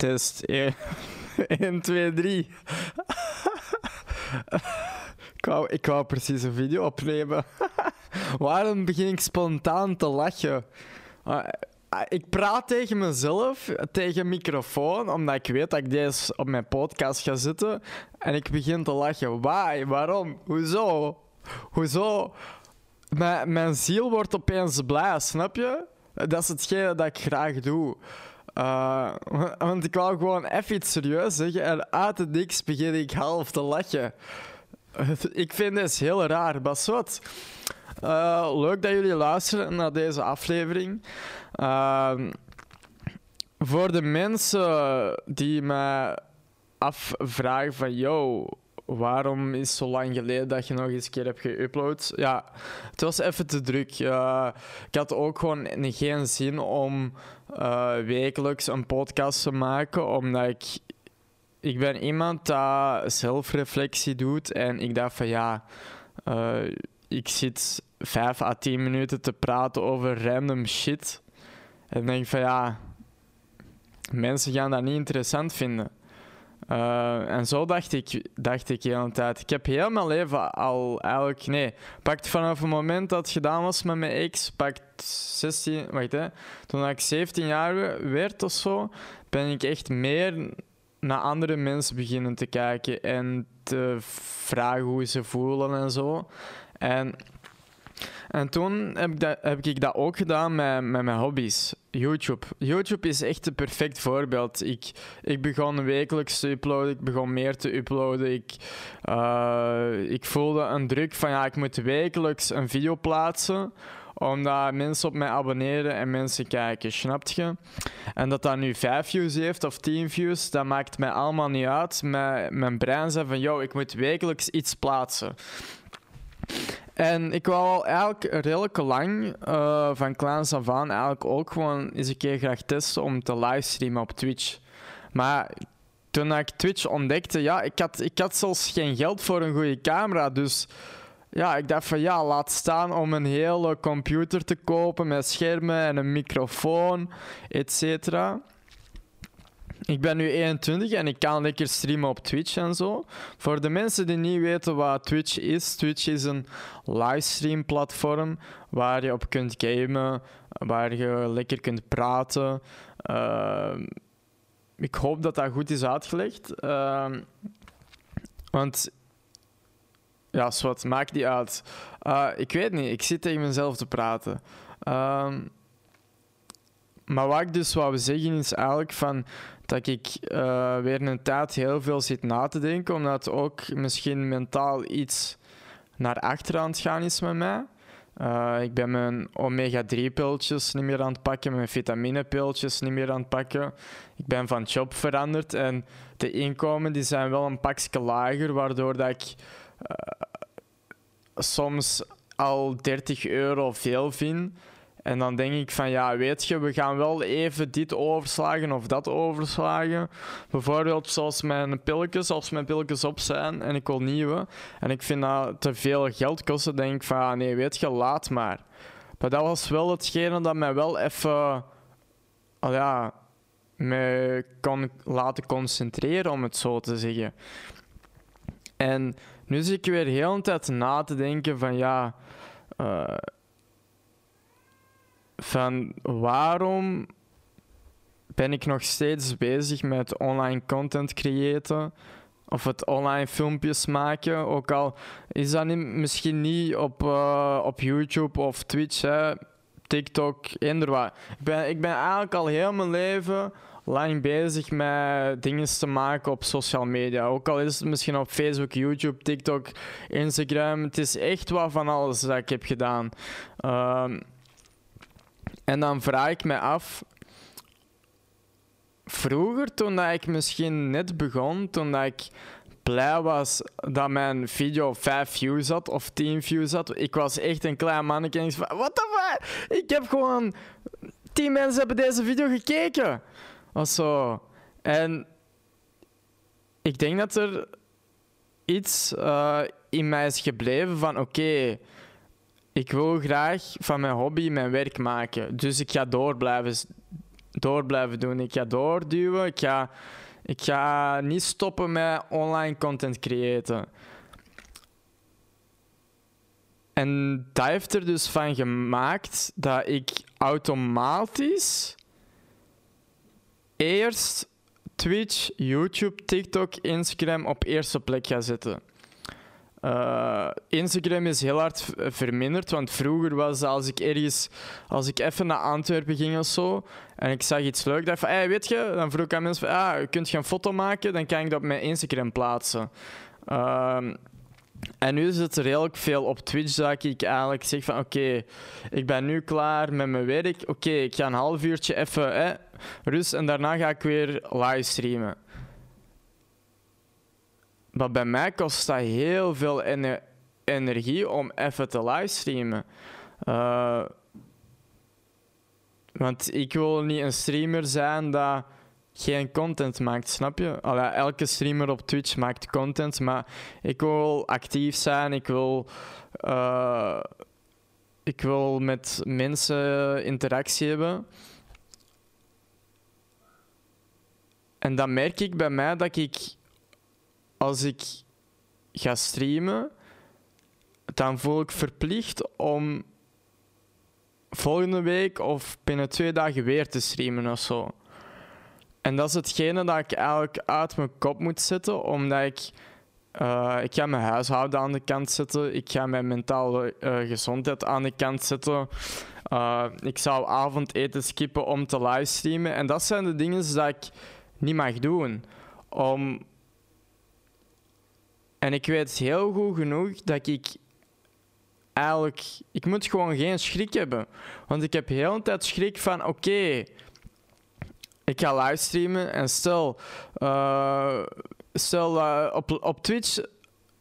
Test 1, 1 2, 3. ik, wou, ik precies een video opnemen. Waarom begin ik spontaan te lachen? Ah, ah, ik praat tegen mezelf, tegen microfoon, omdat ik weet dat ik deze op mijn podcast ga zitten. En ik begin te lachen. Why? Waarom? Hoezo? Hoezo? Mijn, mijn ziel wordt opeens blij, snap je? Dat is hetgeen dat ik graag doe. Uh, want ik wou gewoon even iets serieus zeggen en uit het niks begin ik half te lachen. Ik vind het heel raar, maar wat. Uh, leuk dat jullie luisteren naar deze aflevering. Uh, voor de mensen die mij afvragen van... Yo, waarom is het zo lang geleden dat je nog eens een keer hebt geüpload? Ja, het was even te druk. Ik had ook gewoon geen zin om uh, wekelijks een podcast te maken, omdat ik... Ik ben iemand dat zelfreflectie doet en ik dacht van ja... Uh, ik zit 5 à 10 minuten te praten over random shit. En denk van ja, mensen gaan dat niet interessant vinden. Uh, en zo dacht ik, dacht ik de hele tijd. Ik heb heel mijn leven al eigenlijk, nee, pakt vanaf het moment dat het gedaan was met mijn ex, pakt 16, wacht hè, toen ik 17 jaar werd of zo, ben ik echt meer naar andere mensen beginnen te kijken en te vragen hoe ze voelen en zo. En en toen heb ik dat, heb ik dat ook gedaan met, met mijn hobby's. YouTube. YouTube is echt een perfect voorbeeld. Ik, ik begon wekelijks te uploaden, ik begon meer te uploaden. Ik, uh, ik voelde een druk van ja, ik moet wekelijks een video plaatsen omdat mensen op mij abonneren en mensen kijken, snap je? En dat dat nu 5 views heeft of 10 views, dat maakt mij allemaal niet uit. Mijn, mijn brein zei van, yo, ik moet wekelijks iets plaatsen. En ik wou al eigenlijk redelijk lang, uh, van kleins af aan, eigenlijk ook gewoon eens een keer graag testen om te livestreamen op Twitch. Maar toen ik Twitch ontdekte, ja, ik had, ik had zelfs geen geld voor een goede camera. Dus ja, ik dacht van ja, laat staan om een hele computer te kopen met schermen en een microfoon, et cetera. Ik ben nu 21 en ik kan lekker streamen op Twitch en zo. Voor de mensen die niet weten wat Twitch is, Twitch is een livestream platform waar je op kunt gamen, waar je lekker kunt praten. Uh, ik hoop dat dat goed is uitgelegd. Uh, want ja, wat maakt die uit. Uh, ik weet niet, ik zit tegen mezelf te praten. Ehm, maar wat ik dus wou zeggen is eigenlijk van dat ik uh, weer een tijd heel veel zit na te denken, omdat ook misschien mentaal iets naar achter aan het gaan is met mij. Uh, ik ben mijn omega-3-pilletjes niet meer aan het pakken, mijn vitaminepilletjes niet meer aan het pakken. Ik ben van job veranderd en de inkomen die zijn wel een pakje lager, waardoor dat ik uh, soms al 30 euro veel vind. En dan denk ik van ja, weet je, we gaan wel even dit overslagen of dat overslagen. Bijvoorbeeld zoals mijn pilletjes, als mijn pilletjes op zijn en ik wil nieuwe. En ik vind dat te veel geld kosten, denk ik van ja, nee, weet je, laat maar. Maar dat was wel hetgene dat mij wel even, oh ja, me kon laten concentreren, om het zo te zeggen. En nu zit ik weer heel een tijd na te denken van ja... Uh, van waarom ben ik nog steeds bezig met online content creëren of het online filmpjes maken. Ook al is dat niet, misschien niet op, uh, op YouTube of Twitch, hè, TikTok, eender wat. Ik ben, ik ben eigenlijk al heel mijn leven lang bezig met dingen te maken op social media. Ook al is het misschien op Facebook, YouTube, TikTok, Instagram. Het is echt wat van alles dat ik heb gedaan. Uh, en dan vraag ik me af, vroeger toen ik misschien net begon, toen dat ik blij was dat mijn video 5 views had of 10 views had, ik was echt een klein mannetje ik van, what the fuck? Ik heb gewoon, 10 mensen hebben deze video gekeken. Of zo. En ik denk dat er iets uh, in mij is gebleven van, oké, ik wil graag van mijn hobby mijn werk maken. Dus ik ga door blijven door blijven doen. Ik ga doorduwen. Ik ga, ik ga niet stoppen met online content creëren. En dat heeft er dus van gemaakt dat ik automatisch eerst Twitch, YouTube, TikTok, Instagram op eerste plek ga zetten. Uh, Instagram is heel hard verminderd, want vroeger was als ik ergens, als ik even naar Antwerpen ging of zo, en ik zag iets leuk, van, hey, weet je, dan vroeg ik aan mensen van, ah, kunt je een foto maken, dan kan ik dat op mijn Instagram plaatsen. Uh, en nu is het redelijk veel op Twitch dat ik eigenlijk zeg van oké, ik ben nu klaar met mijn werk. Oké, ik ga een half uurtje even rust en daarna ga ik weer livestreamen. Maar bij mij kost dat heel veel energie om even te livestreamen. Uh, want ik wil niet een streamer zijn dat geen content maakt, snap je? Allee, elke streamer op Twitch maakt content, maar ik wil actief zijn, ik wil, uh, ik wil met mensen interactie hebben. En dan merk ik bij mij dat ik, als ik ga streamen, dan voel ik verplicht om volgende week of binnen twee dagen weer te streamen of zo. En dat is hetgene dat ik eigenlijk uit mijn kop moet zetten, omdat ik... Uh, ik ga mijn huishouden aan de kant zetten. Ik ga mijn mentale uh, gezondheid aan de kant zetten. Uh, ik zou avondeten skippen om te livestreamen. En dat zijn de dingen die ik niet mag doen. Om... En ik weet heel goed genoeg dat ik eigenlijk... Ik moet gewoon geen schrik hebben. Want ik heb heel de tijd schrik van... Oké, ik ga livestreamen en stel, uh, stel uh, op, op Twitch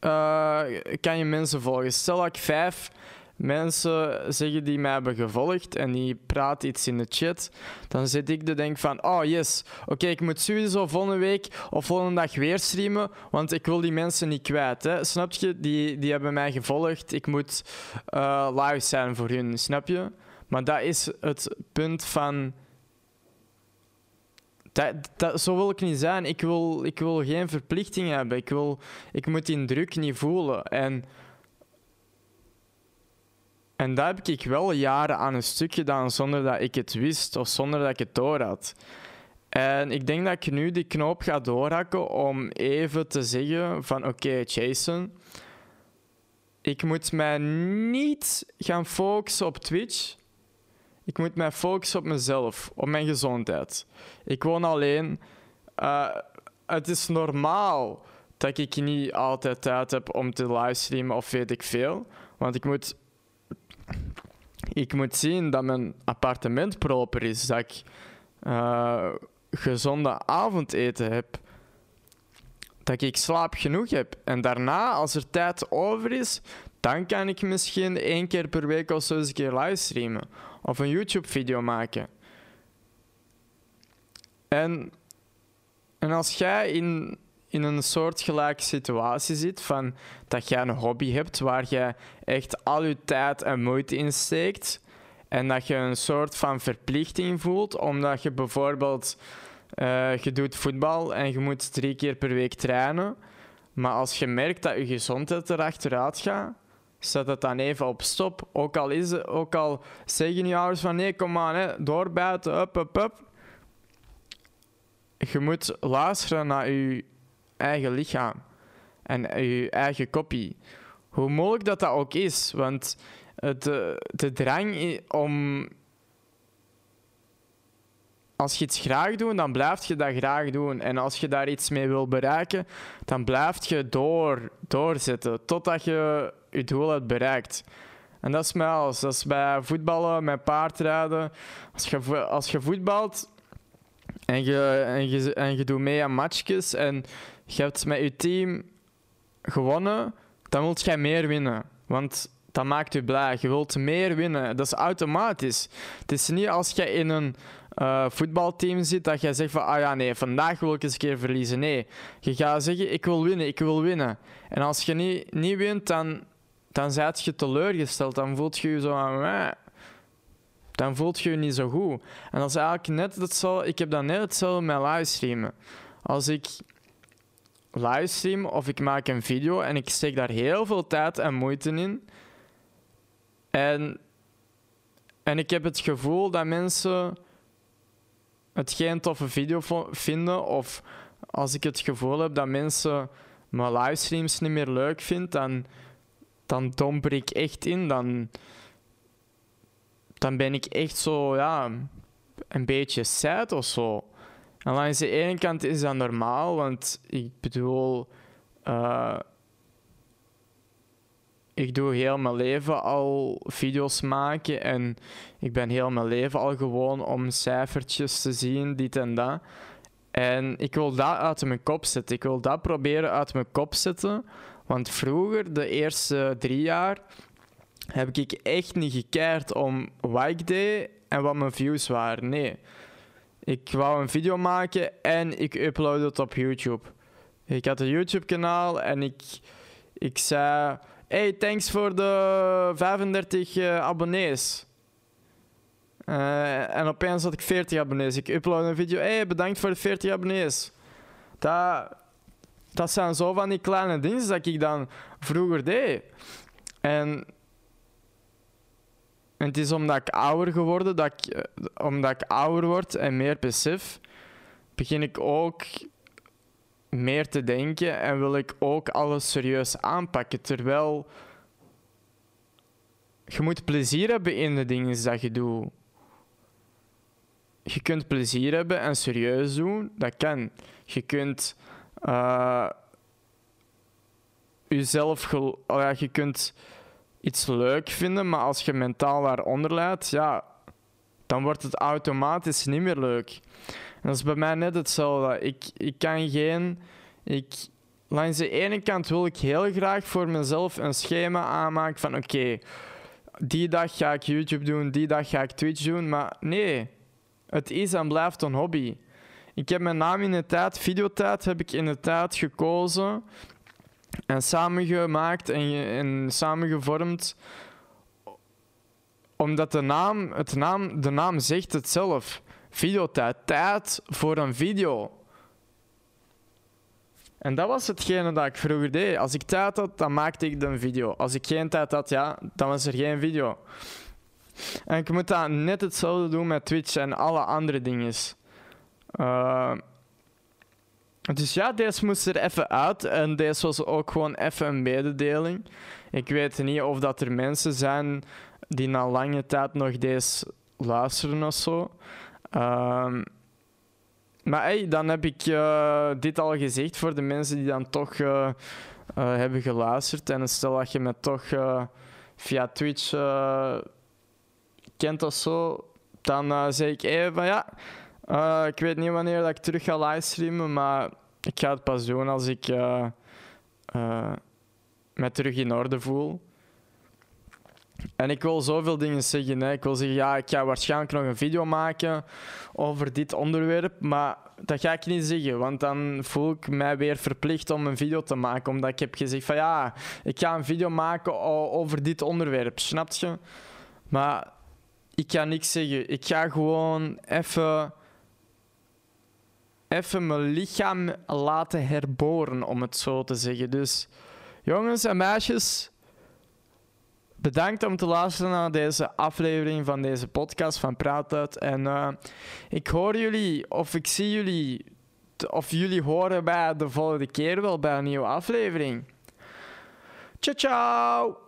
uh, kan je mensen volgen. Stel dat ik vijf mensen zeggen die mij hebben gevolgd en die praten iets in de chat, dan zit ik te denken van, oh yes, oké, ik moet sowieso volgende week of volgende dag weer streamen, want ik wil die mensen niet kwijt. Hè? Snap je? Die, die hebben mij gevolgd, ik moet live zijn voor hun, snap je? Maar dat is het punt van dat, dat, zo wil ik niet zijn. Ik wil, ik wil geen verplichting hebben. Ik, wil, ik moet die druk niet voelen. En, en dat heb ik wel jaren aan een stuk gedaan zonder dat ik het wist of zonder dat ik het door had. En ik denk dat ik nu die knoop ga doorhakken om even te zeggen van oké, Jason, ik moet mij niet gaan focussen op Twitch. Ik moet mij focussen op mezelf, op mijn gezondheid. Ik woon alleen. Uh, het is normaal dat ik niet altijd tijd heb om te livestreamen of weet ik veel. Want ik moet, ik moet zien dat mijn appartement proper is. Dat ik uh, gezonde avondeten heb. Dat ik slaap genoeg heb. En daarna, als er tijd over is, dan kan ik misschien één keer per week of zo eens een keer livestreamen of een YouTube-video maken. En, en als jij in, in een soortgelijke situatie zit, van dat jij een hobby hebt waar je echt al je tijd en moeite in steekt, en dat je een soort van verplichting voelt, omdat je bijvoorbeeld uh, je doet voetbal en je moet drie keer per week trainen, maar als je merkt dat je gezondheid erachteruit gaat, zet het dan even op stop. Ook al, is het, ook al zeggen je ouders van nee, kom aan, hè, doorbijten, up, up, up. Je moet luisteren naar je eigen lichaam en je eigen kopie. Hoe moeilijk dat dat ook is, want de, de drang om als je iets graag doet, dan blijf je dat graag doen. En als je daar iets mee wil bereiken, dan blijf je door, doorzetten totdat je je doel hebt bereikt. En dat is mij alles. Dat is bij voetballen, met paardrijden. Als je, als je voetbalt en je, en, je, en je doet mee aan matchjes en je hebt met je team gewonnen, dan wilt jij meer winnen. Want dat maakt je blij. Je wilt meer winnen. Dat is automatisch. Het is niet als je in een uh, voetbalteam zit, dat jij zegt van, ah ja, nee, vandaag wil ik eens een keer verliezen. Nee, je gaat zeggen, ik wil winnen, ik wil winnen. En als je niet, niet wint, dan, dan je teleurgesteld. Dan voelt je je zo aan, Dan voelt je je niet zo goed. En dat is eigenlijk net hetzelfde. Ik heb dan net hetzelfde met livestreamen. Als ik livestream of ik maak een video en ik steek daar heel veel tijd en moeite in. En, en ik heb het gevoel dat mensen het geen toffe video vinden. Of als ik het gevoel heb dat mensen mijn livestreams niet meer leuk vinden, dan, dan domper ik echt in. Dan, dan ben ik echt zo, ja, een beetje sad of zo. En langs de ene kant is dat normaal, want ik bedoel, uh, ik doe heel mijn leven al video's maken en ik ben heel mijn leven al gewoon om cijfertjes te zien, dit en dat. En ik wil dat uit mijn kop zetten. Ik wil dat proberen uit mijn kop zetten. Want vroeger, de eerste drie jaar, heb ik echt niet gekeerd om wat ik deed en wat mijn views waren. Nee. Ik wou een video maken en ik uploadde het op YouTube. Ik had een YouTube-kanaal en ik, ik zei: Hey, thanks voor de 35 uh, eh, abonnees. Uh, en opeens had ik 40 abonnees. Ik upload een video. Hey, bedankt voor de 40 abonnees. Dat, dat zijn zo van die kleine dingen dat ik dan vroeger deed. En, en het is omdat ik ouder geworden, dat ik, eh, omdat ik ouder word en meer besef, begin ik ook meer te denken en wil ik ook alles serieus aanpakken. Terwijl je moet plezier hebben in de dingen dat je doet je kunt plezier hebben en serieus doen, dat kan. Je kunt uh, jezelf, oh ja, je kunt iets leuk vinden, maar als je mentaal daaronder leidt, ja, dan wordt het automatisch niet meer leuk. En dat is bij mij net hetzelfde. Ik, ik kan geen. Ik, langs de ene kant wil ik heel graag voor mezelf een schema aanmaken van oké, die dag ga ik YouTube doen, die dag ga ik Twitch doen, maar nee. Het is en blijft een hobby. Ik heb mijn naam in de tijd, videotijd, heb ik in de tijd gekozen en samengemaakt en, en samengevormd. Omdat de naam, het naam, de naam zegt het zelf. Videotijd, tijd voor een video. En dat was hetgene dat ik vroeger deed. Als ik tijd had, dan maakte ik een video. Als ik geen tijd had, ja, dan was er geen video. En ik moet dat net hetzelfde doen met Twitch en alle andere dingen. Uh, dus ja, deze moest er even uit. En deze was ook gewoon even een mededeling. Ik weet niet of dat er mensen zijn die na lange tijd nog deze luisteren of zo. Uh, maar hey, dan heb ik uh, dit al gezegd voor de mensen die dan toch uh, hebben geluisterd. En stel dat je me toch via Twitch kent of zo, dan zeg ik even van ja, uh, ik weet niet wanneer dat ik terug ga livestreamen, maar ik ga het pas doen als ik uh, me terug in orde voel. En ik wil zoveel dingen zeggen. Hè. Ik wil zeggen, ja, ik ga waarschijnlijk nog een video maken over dit onderwerp. Maar dat ga ik niet zeggen, want dan voel ik mij weer verplicht om een video te maken. Omdat ik heb gezegd van ja, ik ga een video maken over dit onderwerp. Snap je? Maar ik ga niks zeggen. Ik ga gewoon even. Even mijn lichaam laten herboren, om het zo te zeggen. Dus jongens en meisjes, bedankt om te luisteren naar deze aflevering van deze podcast van Praat Uit. En uh, ik hoor jullie, of ik zie jullie, of jullie horen bij de volgende keer wel bij een nieuwe aflevering. Ciao, ciao!